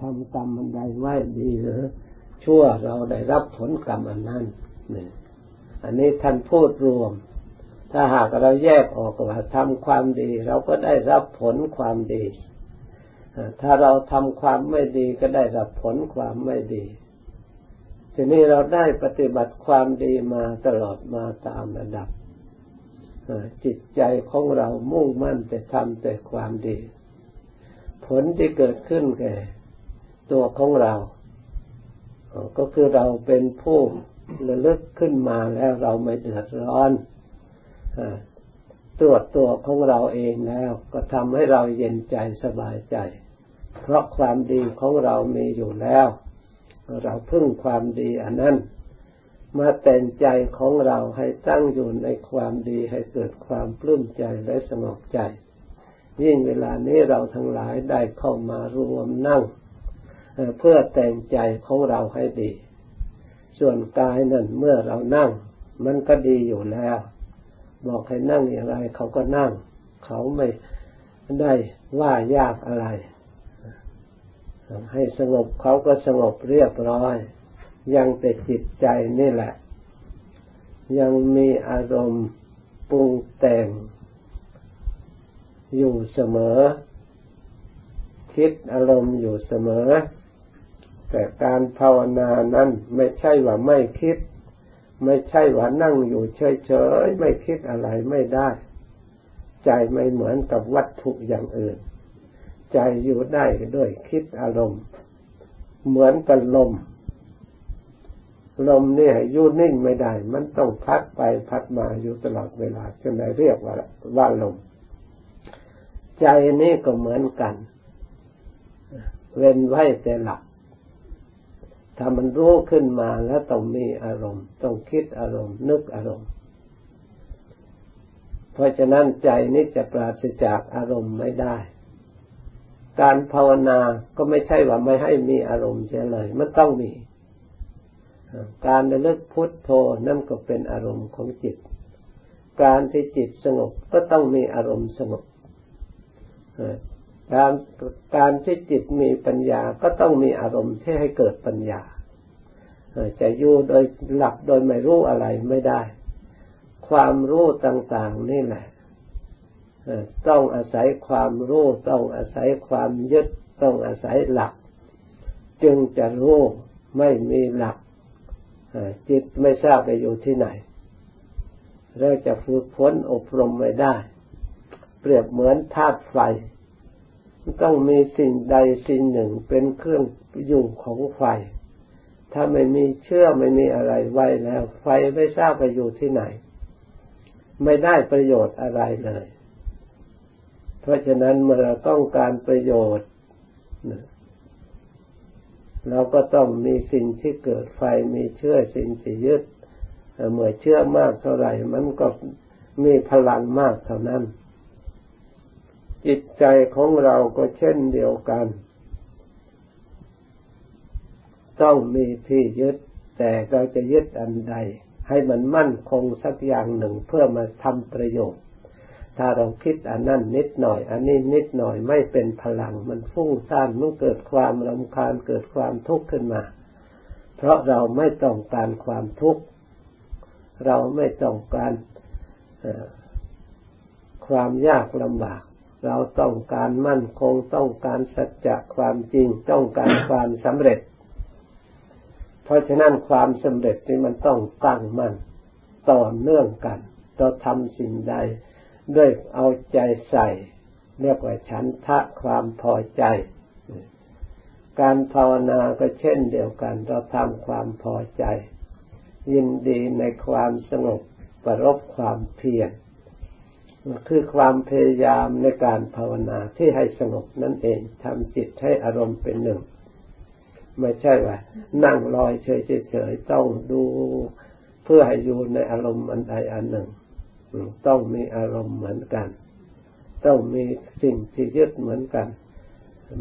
ทำกรรมอันใดไว้ดีหรือชั่วเราได้รับผลกรรมอันนั้นนี่อันนี้ท่านพูดรวม ถ้าหากเราแยกออกว่าทำความดี เราก็ได้รับผลความดี ถ้าเราทำความไม่ดีก็ได้รับผลความไม่ดี ทีนี้เราได้ปฏิบัติความดีมาตลอดมาตามระดับ จิตใจของเรามุ่งมั่นแต่ทำแต่ความดี ผลที่เกิดขึ้นแก่ ตัวของเรา ก็คือเราเป็นผู้ระลึกขึ้นมาแล้วเราไม่เดือดร้อนตรวจตัวของเราเองแล้ว ก็ทำให้เราเย็นใจสบายใจ เพราะความดีของเรามีอยู่แล้ว เราพึ่งความดีอันนั้นมาแต่งใจของเราให้ตั้งอยู่ในความดีให้เกิดความปลื้มใจและสงบใจ ยิ่งเวลานี้เราทั้งหลายได้เข้ามารวมนั่ง เพื่อแต่งใจของเราให้ดี ส่วนกายนั่นเมื่อเรานั่ง มันก็ดีอยู่แล้ว บอกให้นั่งอย่างไร เขาก็นั่ง เขาไม่ได้ว่ายากอะไร ให้สงบเขาก็สงบเรียบร้อย ยังแต่จิตใจนี่แหละ ยังมีอารมณ์ปรุงแต่ง อยู่เสมอ คิดอารมณ์อยู่เสมอ แต่การภาวนานั้นไม่ใช่ว่าไม่คิด ไม่ใช่ว่านั่งอยู่เฉยๆไม่คิดอะไรไม่ได้ ใจไม่เหมือนกับวัตถุอย่างอื่น ใจอยู่ได้ด้วยคิดอารมณ์ เหมือนกับลม ลมเนี่ยอยู่นิ่งไม่ได้ มันต้องพัดไปพัดมาอยู่ตลอดเวลาจนได้เรียกว่าว่าลม ใจนี่ก็เหมือนกัน เว้นไว้แต่หลัก ถ้ามันรู้ขึ้นมาแล้วต้องมีอารมณ์ ต้องคิดอารมณ์ นึกอารมณ์ เพราะฉะนั้นใจนี้จะปราศจากอารมณ์ไม่ได้ การภาวนาก็ไม่ใช่ว่าไม่ให้มีอารมณ์เฉยเลย มันต้องมี การระลึกพุทโธนั่นก็เป็นอารมณ์ของจิต การที่จิตสงบก็ต้องมีอารมณ์สงบ การการที่จิตมีปัญญาก็ต้องมีอารมณ์ที่ให้เกิดปัญญาจะอยู่โดยหลับโดยไม่รู้อะไรไม่ได้ ความรู้ต่างๆนี่แหละต้องอาศัยความรู้ต้องอาศัยความยึดต้องอาศัยหลัก จึงจะรู้ไม่มีหลักจิตไม่ทราบไปอยู่ที่ไหนเราจะฝึกฝนอบรมไม่ได้ เปรียบเหมือนธาตุไฟ ต้องมีสิ่งใดสิ่งหนึ่งเป็นเครื่องอยู่ของไฟ ถ้าไม่มีเชื่อไม่มีอะไรไว้แล้ว ไฟไม่ทราบไปอยู่ที่ไหน ไม่ได้ประโยชน์อะไรเลย เพราะฉะนั้นเมื่อเราต้องการประโยชน์เราก็ต้องมีสิ่งที่เกิดไฟมีเชื่อสิ่งที่ยึดเมื่อเชื่อมากเท่าไหร่ มันก็มีพลังมากเท่านั้น จิตใจของเราก็เช่นเดียวกัน ต้องมีที่ยึด แต่เราจะยึดอันใด ให้มันมั่นคงสักอย่างหนึ่งเพื่อมาทำประโยชน์ ถ้าเราคิดอันนั้นนิดหน่อย อันนี้นิดหน่อยไม่เป็นพลัง มันฟุ้งซ่านมันเกิดความรำคาญเกิดความทุกข์ขึ้นมา เพราะเราไม่ต้องการความทุกข์เราไม่ต้องการความยากลำบาก เราต้องการมั่นคงต้องการสัจจะความจริงต้องการความสำเร็จ เพราะฉะนั้นความสำเร็จนี่มันต้องตั้งมั่นต่อเนื่องกันเราทำสิ่งใดด้วยเอาใจใส่เรียกว่าฉันทะความพอใจ การภาวนาก็เช่นเดียวกัน เราทำความพอใจ ยินดีในความสงบประรบความเพียร คือความพยายามในการภาวนาที่ให้สงบนั่นเองทำจิตให้อารมณ์เป็นหนึ่ง ไม่ใช่ว่า นั่งลอยเฉยๆต้องดูเพื่อให้อยู่ในอารมณ์อันใดอันหนึ่ง ต้องมีอารมณ์เหมือนกัน ต้องมีสิ่งที่ยึดเหมือนกัน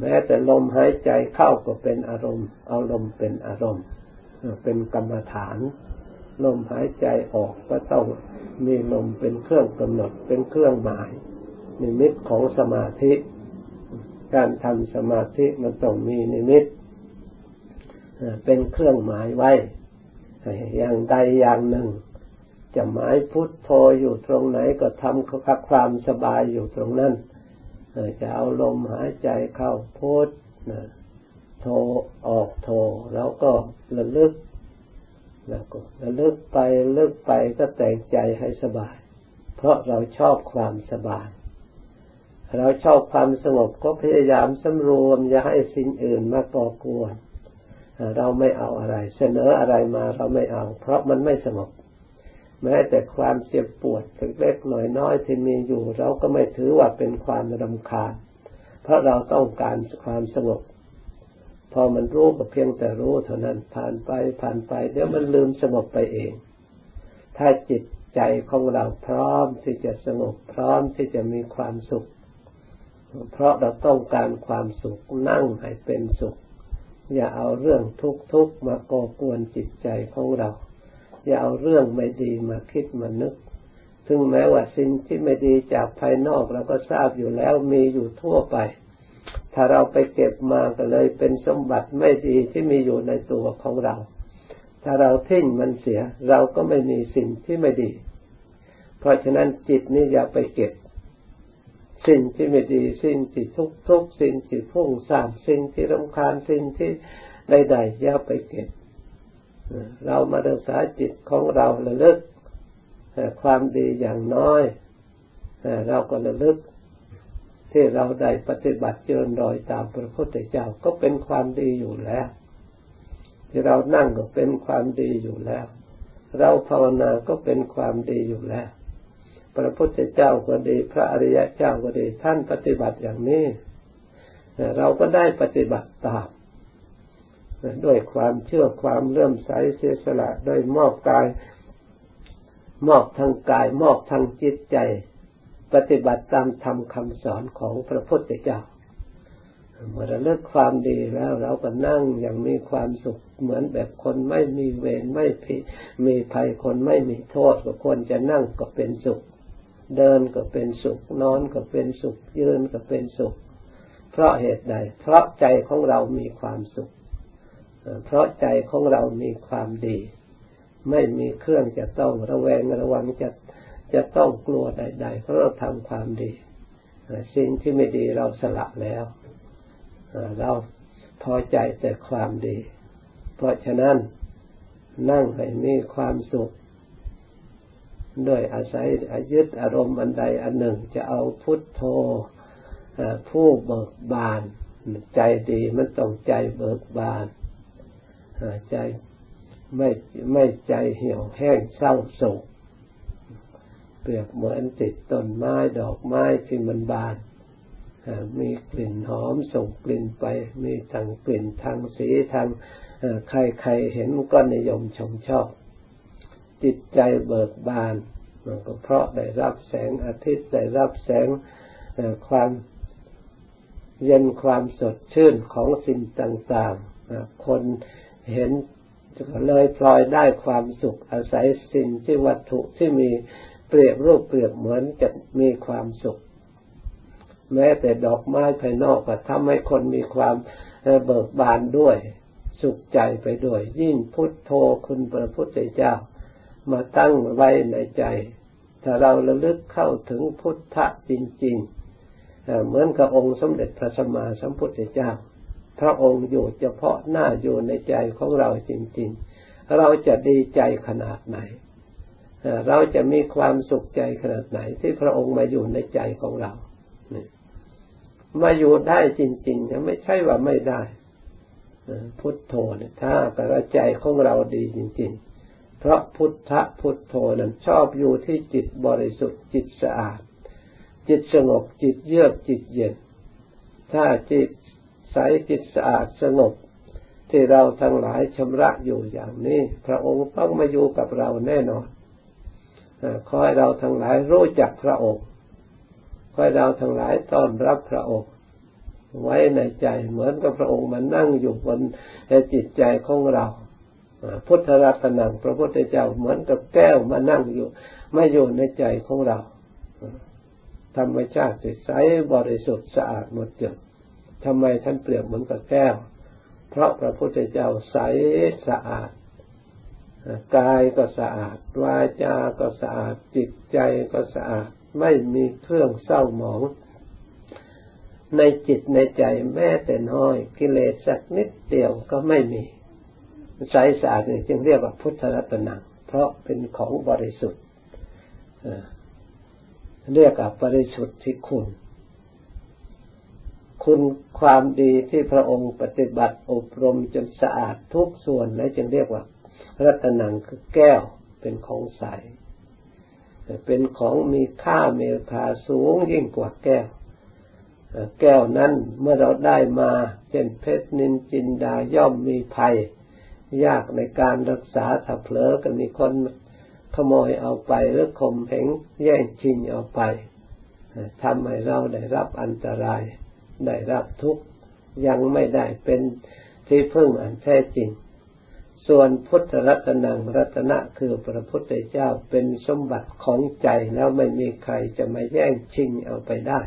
แม้แต่ลมหายใจเข้าก็เป็นอารมณ์ เอาลมเป็นอารมณ์ เป็นกรรมฐาน ลมหายใจออกก็ต้อง มีลมเป็นเครื่องกำหนดเป็นเครื่องหมายนิมิตของสมาธิ การทำสมาธิมันต้องมีนิมิตเป็นเครื่องหมายไว้ อย่างใดอย่างหนึ่ง จะหมายพุทโธอยู่ตรงไหนก็ทำความสบายอยู่ตรงนั้นจะเอาลมหายใจเข้าพุทโทออกโทแล้วก็ระลึก แล้วก็ระลึกไปลึกไปก็แต่งใจให้สบาย เพราะเราชอบความสบาย เราชอบความสงบก็พยายามสำรวมอย่าให้สิ่งอื่นมาก่อกวนเราไม่เอาอะไร เสนออะไรมาเราไม่เอา เพราะมันไม่สงบแม้แต่ความเจ็บปวดเล็กๆหน่อยน้อยที่มีอยู่ เราก็ไม่ถือว่าเป็นความรำคาญ เพราะเราต้องการความสงบ อมันรู้ก็เพียงแต่รู้เท่านั้นผ่านไปผ่านไป เดี๋ยวมันลืมสงบไปเอง ถ้าจิตใจของเราพร้อมที่จะสงบพร้อมที่จะมีความสุข เพราะเราต้องการความสุขนั่งให้เป็นสุข อย่าเอาเรื่องทุกข์มาก่อกวนจิตใจของเรา อย่าเอาเรื่องไม่ดีมาคิดมานึกถึงแม้ว่าสิ่งที่ไม่ดีจากภายนอกเราก็ทราบอยู่แล้วมีอยู่ทั่วไป ถ้าเราไปเก็บมาก็เลยเป็นสมบัติไม่ดีที่มีอยู่ในตัวของเรา ถ้าเราทิ้งมันเสีย เราก็ไม่มีสิ่งที่ไม่ดี เพราะฉะนั้นจิตนี่อย่าไปเก็บ สิ่งที่ไม่ดี สิ่งที่ทุกทุกสิ่งที่พุ่งสามสิ่งที่รำคาญสิ่งที่ใดๆอย่าไปเก็บ เรามารักษาจิตของเราระลึกความดีอย่างน้อย เราก็ระลึก ที่เราได้ปฏิบัติเจริญรอยตามพระพุทธเจ้าก็เป็นความดีอยู่แล้ว ที่เรานั่งก็เป็นความดีอยู่แล้ว เราภาวนาก็เป็นความดีอยู่แล้ว พระพุทธเจ้าก็ดี พระอริยะเจ้าก็ดีท่านปฏิบัติอย่างนี้ เราก็ได้ปฏิบัติตามด้วยความเชื่อความเลื่อมใสเสียสละด้วยมอบกาย มอบทางกาย มอบทางจิตใจ ปฏิบัติตามธรรมคำสอนของพระพุทธเจ้าเมื่อเราเลิกความดีแล้วเราก็นั่งอย่างมีความสุขเหมือนแบบคนไม่มีเวรไม่ผิดมีภัยคนไม่มีโทษก็ควรจะนั่งก็เป็นสุข เดินก็เป็นสุข นอนก็เป็นสุข ยืนก็เป็นสุข เพราะเหตุใด เพราะใจของเรามีความสุข เพราะใจของเรามีความดี ไม่มีเครื่องจะต้องระแวงระวังจะ จะต้องกลัวใดๆเพราะเราทำความดีสิ่งที่ไม่ดีเราสละแล้วเราพอใจแต่ความดี เพราะฉะนั้นนั่งให้มีความสุขด้วยอาศัยอายึดอารมณ์อันใดอันหนึ่งจะเอาพุทโธผู้เบิกบาน ใจดีมันต้องใจเบิกบานใจไม่ไม่ใจเหี่ยวแห้งเศร้าโศก ปรียบเหมือนติดต้นไม้ดอกไม้ที่มันบานมีกลิ่นหอมส่งกลิ่นไป มีทางกลิ่นทางสีทางใครใครเห็นก็นิยมชมชอบ จิตใจเบิกบานมันก็เพราะได้รับแสงอาทิตย์ได้รับแสงความเย็นความสดชื่นของสิ่งต่างๆ คนเห็นเลยพลอยได้ความสุขอาศัยสิ่งที่วัตถุที่มี เปรียบรูปเปรียบเหมือนจะมีความสุข แม้แต่ดอกไม้ภายนอกก็ทำให้คนมีความเบิกบานด้วย สุขใจไปด้วย ยิ่งพุทโธคุณพระพุทธเจ้า มาตั้งไว้ในใจ ถ้าเราระลึกเข้าถึงพุทธะจริง ๆ เหมือนกับองค์สมเด็จพระสัมมาสัมพุทธเจ้า พระองค์อยู่เฉพาะหน้าอยู่ในใจของเราจริง ๆ เราจะดีใจขนาดไหน เราจะมีความสุขใจขนาดไหน ที่พระองค์มาอยู่ในใจของเรามาอยู่ได้จริงๆไม่ใช่ว่าไม่ได้พุทโธเนี่ยถ้ากระใจของเราดีจริง ๆ เพราะพุทธพุทโธนั้นชอบอยู่ที่จิตบริสุทธิ์จิตสะอาด จิตสงบจิตเยือกจิตเย็น ถ้าจิตใสจิตสะอาดสงบ ที่เราทั้งหลายชำระอยู่อย่างนี้ พระองค์ต้องมาอยู่กับเราแน่นอน ขอให้เราทั้งหลายรู้จักพระองค์ขอให้เราทั้งหลายต้อนรับพระองค์ไว้ในใจเหมือนกับพระองค์มานั่งอยู่บนจิตใจของเรา พุทธรัตนังพระพุทธเจ้าเหมือนกับแก้วมานั่งอยู่ไม่อยู่ในใจของเรา ธรรมชาติใสบริสุทธิ์สะอาดหมดจดทำไมท่านเปรียบเหมือนกับแก้ว เพราะพระพุทธเจ้าใสสะอาด กายก็สะอาด วาจาก็สะอาด จิตใจก็สะอาด ไม่มีเครื่องเศร้าหมอง ในจิตในใจแม้แต่น้อย กิเลสสักนิดเดียวก็ไม่มีใสสะอาดนี่จึงเรียกว่าพุทธรัตนังเพราะเป็นของบริสุทธิ์เรียกว่าบริสุทธิ์ที่คุณ คุณความดีที่พระองค์ปฏิบัติอบรมจนสะอาดทุกส่วนและจึงเรียกว่า รัตนังคือแก้วเป็นของใส เป็นของมีค่ามีราคาสูงยิ่งกว่าแก้ว แก้วนั้นเมื่อเราได้มาเช่นเพชรนินจินดาย่อมมีภัย ยากในการรักษาถ้าเผลอก็มีคนขโมยเอาไปหรือข่มเหงแย่งชิงเอาไปทำให้เราได้รับอันตราย ได้รับทุกข์ยังไม่ได้เป็นที่พึ่งอันแท้จริง ส่วนพุทธรัตนังรัตนะคือพระพุทธเจ้าเป็นสมบัติของใจแล้วไม่มีใครจะมาแย่งชิงเอาไปได้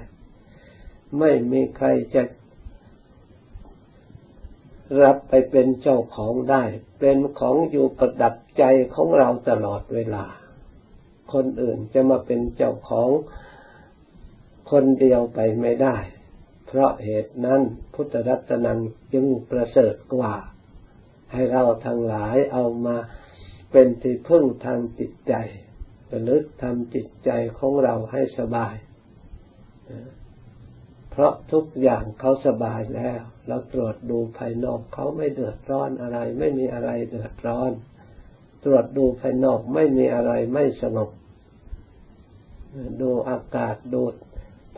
ไม่มีใครจะรับไปเป็นเจ้าของได้ เป็นของอยู่ประดับใจของเราตลอดเวลา คนอื่นจะมาเป็นเจ้าของคนเดียวไปไม่ได้ เพราะเหตุนั้นพุทธรัตนังจึงประเสริฐกว่า ให้เราทั้งหลายเอามาเป็นที่พึ่งทางจิตใจระลึกทำจิตใจของเราให้สบาย เพราะทุกอย่างเขาสบายแล้ว เราตรวจดูภายนอกเขาไม่เดือดร้อนอะไร ไม่มีอะไรเดือดร้อน ตรวจดูภายนอกไม่มีอะไรไม่สงบ ดูอากาศดู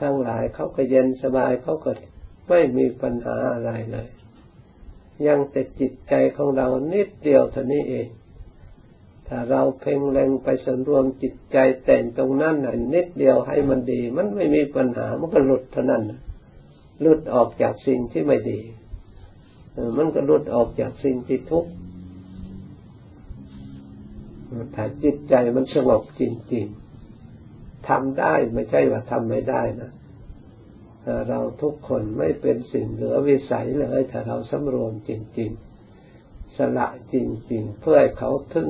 ทั้งหลายเขาก็เย็นสบายเขาก็ไม่มีปัญหาอะไรเลย ยังแต่จิตใจของเรานิดเดียวเท่านี้เอง ถ้าเราเพ่งเล็งไปสำรวมจิตใจแต่งตรงนั้นน่ะนิดเดียวให้มันดี มันไม่มีปัญหา มันก็หลุดเท่านั้นหลุดออกจากสิ่งที่ไม่ดี มันก็หลุดออกจากสิ่งที่ทุกข์ถ้าจิตใจมันสงบจริง ๆทำได้ไม่ใช่ว่าทำไม่ได้นะ เราทุกคนไม่เป็นสิ่งเหลือวิสัยเลยถ้าเราสำรวมจริง ๆ สละจริง ๆ เพื่อให้เขาถึง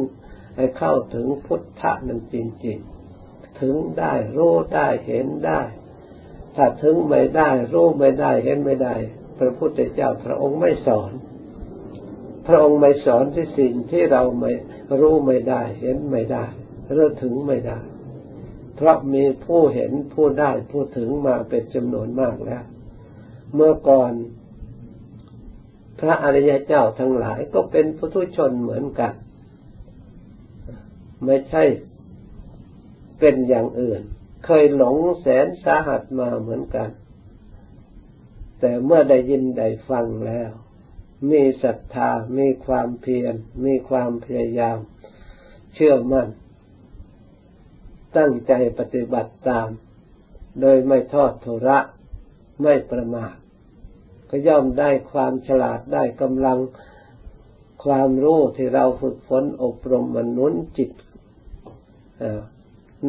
ให้เข้าถึงพุทธะนั้นจริง ๆ ถึงได้รู้ได้เห็นได้ ถ้าถึงไม่ได้รู้ไม่ได้เห็นไม่ได้ พระพุทธเจ้าพระองค์ไม่สอน พระองค์ไม่สอนที่สิ่งที่เราไม่รู้ไม่ได้ เห็นไม่ได้เรื่อถึงไม่ได้ เพราะมีผู้เห็นผู้ได้ผู้ถึงมาเป็นจำนวนมากแล้ว เมื่อก่อน พระอริยเจ้าทั้งหลายก็เป็นผู้ทุชนเหมือนกัน ไม่ใช่เป็นอย่างอื่น เคยหลงแสนสาหัสมาเหมือนกัน แต่เมื่อได้ยินได้ฟังแล้ว มีศรัทธา มีความเพียร มีความพยายาม เชื่อมั่น ตั้งใจปฏิบัติตาม โดยไม่ทอดทุระไม่ประมาทก็ย่อมได้ความฉลาดได้กำลังความรู้ที่เราฝึกฝนอบรมมนุนจิต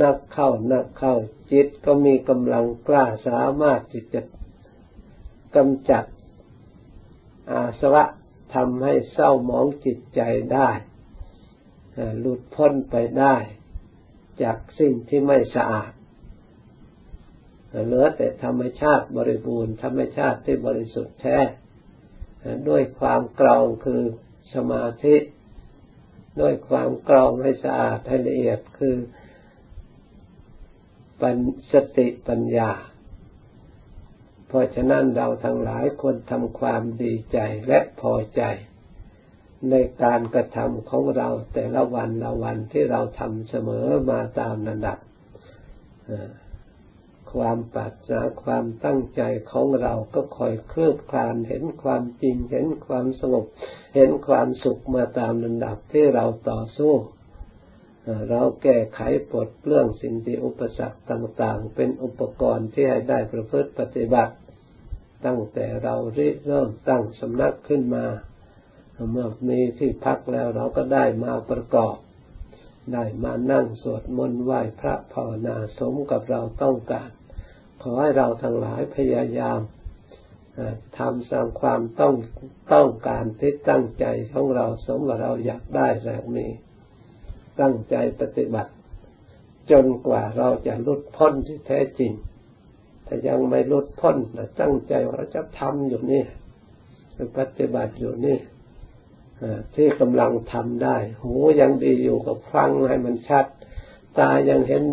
นักเข้านักเข้าจิตก็มีกำลังกล้าสามารถที่จะกำจัดอาสวะทำให้เศร้าหมองจิตใจได้หลุดพ้นไปได้ จากสิ่งที่ไม่สะอาดเหลือแต่ธรรมชาติบริบูรณ์ธรรมชาติที่บริสุทธิ์แท้ ด้วยความกรองคือสมาธิ ด้วยความกรองให้สะอาดให้ละเอียดคือปัญสติปัญญา เพราะฉะนั้นเราทั้งหลายควรทำความดีใจและพอใจ ในการกระทำของเราแต่ละวันละวันที่เราทำเสมอมาตามระดับความปรารถนาความตั้งใจของเราก็คอยเคลื่อนคลานเห็นความจริง เห็นความสงบ เห็นความสุขมาตามระดับที่เราต่อสู้ เราแก้ไขปลดเปลื้องสิ่งที่อุปสรรคต่างๆ เป็นอุปกรณ์ที่ให้ได้ประพฤติปฏิบัติ ตั้งแต่เราเริ่มตั้งสำนักขึ้นมา เมื่อมีที่พักแล้วเราก็ได้มาประกอบ ได้มานั่งสวดมนต์ไหว้พระภาวนาสมกับเราต้องการ ขอให้เราทั้งหลายพยายามทำตามความต้องต้องการที่ตั้งใจของเราสมว่าเราอยากได้แบบนี้ ตั้งใจปฏิบัติ จนกว่าเราจะลุดพ้นที่แท้จริง ถ้ายังไม่ลุดพ้นตั้งใจว่าเราจะทำอยู่นี่ปฏิบัติอยู่นี่ ที่กำลังทำได้ หูยังดีอยู่ก็ฟังให้มันชัด ตายังเห็น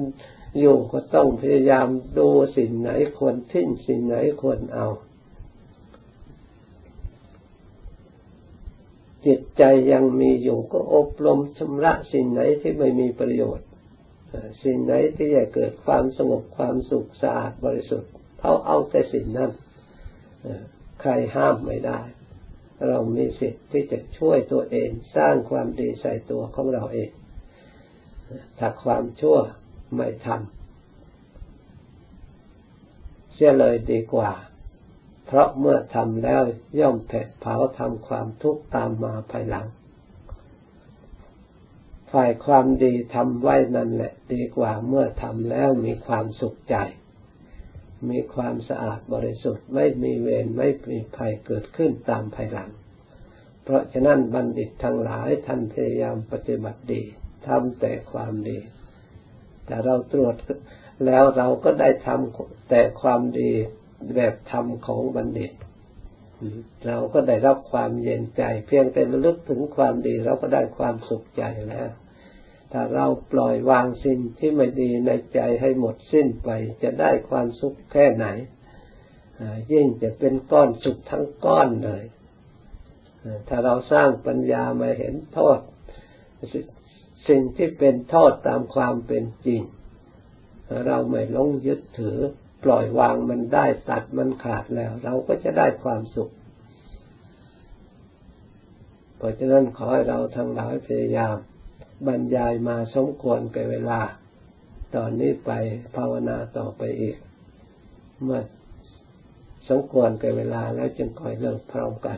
อยู่ก็ต้องพยายามดูสิ่งไหนควรทิ้งสิ่งไหนควรเอา จิตใจยังมีอยู่ก็อบรมชำระสิ่งไหนที่ไม่มีประโยชน์ สิ่งไหนที่จะเกิดความสงบความสุขสะอาดบริสุทธิ์เขาเอาแต่สิ่งนั้นใครห้ามไม่ได้ เรามีสิทธิ์ที่จะช่วยตัวเอง สร้างความดีใส่ตัวของเราเองถ้าความชั่วไม่ทำเสียเลยดีกว่า เพราะเมื่อทำแล้วย่อมเผดเผาทำความทุกข์ตามมาภายหลัง ฝ่ายความดีทำไว้นั่นแหละ ดีกว่าเมื่อทำแล้วมีความสุขใจ มีความสะอาดบริสุทธิ์ไม่มีเวรไม่มีภัยเกิดขึ้นตามภายหลัง เพราะฉะนั้นบัณฑิตทั้งหลายท่านพยายามปฏิบัติดีทำแต่ความดี แต่เราตรวจแล้วเราก็ได้ทำแต่ความดีแบบธรรมของบัณฑิต เราก็ได้รับความเย็นใจ เพียงแต่ระลึกถึงความดี เราก็ได้ความสุขใจแล้ว ถ้าเราปล่อยวางสิ่งที่ไม่ดีในใจให้หมดสิ้นไป จะได้ความสุขแค่ไหนยิ่งจะเป็นก้อนสุขทั้งก้อนเลย ถ้าเราสร้างปัญญามาเห็นโทษ สิ่งที่เป็นโทษตามความเป็นจริง เราไม่ลงยึดถือ ปล่อยวางมันได้ตัดมันขาดแล้ว เราก็จะได้ความสุข เพราะฉะนั้นขอให้เราทั้งหลายพยายาม บรรยายมาสมควรแก่เวลา ตอนนี้ไปภาวนาต่อไปอีก เมื่อสมควรแก่เวลาแล้วจึงคอยเลิกพร้อมกัน